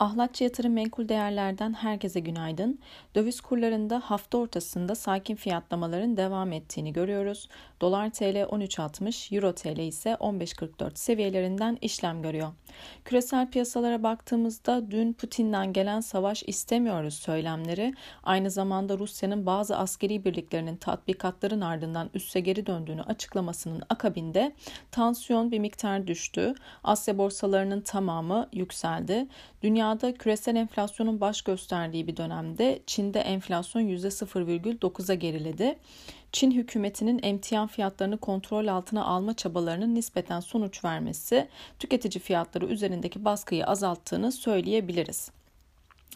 Ahlatçı Yatırım Menkul Değerler'den herkese günaydın. Döviz kurlarında hafta ortasında sakin fiyatlamaların devam ettiğini görüyoruz. Dolar TL 13.60, Euro TL ise 15.44 seviyelerinden işlem görüyor. Küresel piyasalara baktığımızda dün Putin'den gelen savaş istemiyoruz söylemleri, aynı zamanda Rusya'nın bazı askeri birliklerinin tatbikatların ardından üsse geri döndüğünü açıklamasının akabinde tansiyon bir miktar düştü. Asya borsalarının tamamı yükseldi. Dünyada küresel enflasyonun baş gösterdiği bir dönemde Çin'de enflasyon %0,9'a geriledi. Çin hükümetinin emtia fiyatlarını kontrol altına alma çabalarının nispeten sonuç vermesi tüketici fiyatları üzerindeki baskıyı azalttığını söyleyebiliriz.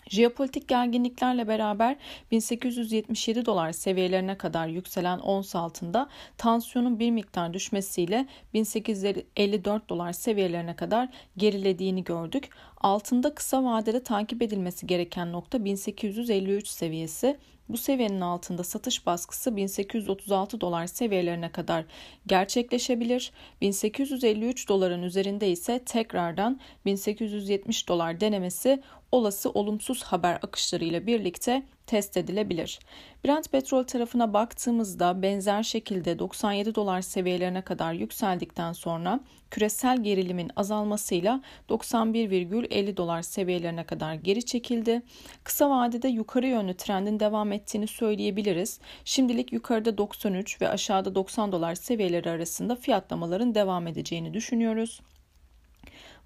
Jeopolitik gerginliklerle beraber 1877 dolar seviyelerine kadar yükselen ons altında tansiyonun bir miktar düşmesiyle 1854 dolar seviyelerine kadar gerilediğini gördük. Altında kısa vadede takip edilmesi gereken nokta 1853 seviyesi. Bu seviyenin altında satış baskısı 1836 dolar seviyelerine kadar gerçekleşebilir. 1853 doların üzerinde ise tekrardan 1870 dolar denemesi olası olumsuz haber akışlarıyla birlikte test edilebilir. Brent petrol tarafına baktığımızda benzer şekilde 97 dolar seviyelerine kadar yükseldikten sonra küresel gerilimin azalmasıyla 91,50 dolar seviyelerine kadar geri çekildi. Kısa vadede yukarı yönlü trendin devam ettiğini söyleyebiliriz. Şimdilik yukarıda 93 ve aşağıda 90 dolar seviyeleri arasında fiyatlamaların devam edeceğini düşünüyoruz.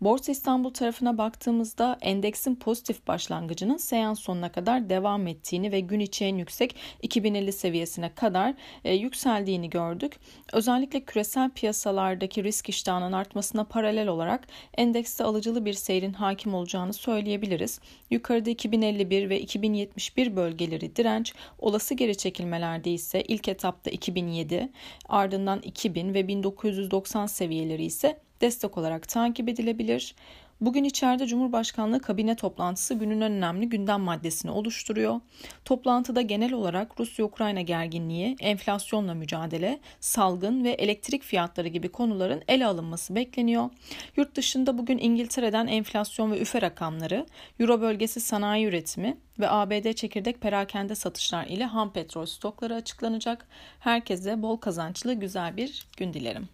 Borsa İstanbul tarafına baktığımızda endeksin pozitif başlangıcının seans sonuna kadar devam ettiğini ve gün içi en yüksek 2050 seviyesine kadar e, yükseldiğini gördük. Özellikle küresel piyasalardaki risk iştahının artmasına paralel olarak endekste alıcılı bir seyrin hakim olacağını söyleyebiliriz. Yukarıda 2051 ve 2071 bölgeleri direnç, olası geri çekilmelerde ise ilk etapta 2007, ardından 2000 ve 1990 seviyeleri ise destek olarak takip edilebilir. Bugün içeride Cumhurbaşkanlığı kabine toplantısı günün önemli gündem maddesini oluşturuyor. Toplantıda genel olarak Rusya-Ukrayna gerginliği, enflasyonla mücadele, salgın ve elektrik fiyatları gibi konuların ele alınması bekleniyor. Yurt dışında bugün İngiltere'den enflasyon ve üfe rakamları, Euro bölgesi sanayi üretimi ve ABD çekirdek perakende satışlar ile ham petrol stokları açıklanacak. Herkese bol kazançlı güzel bir gün dilerim.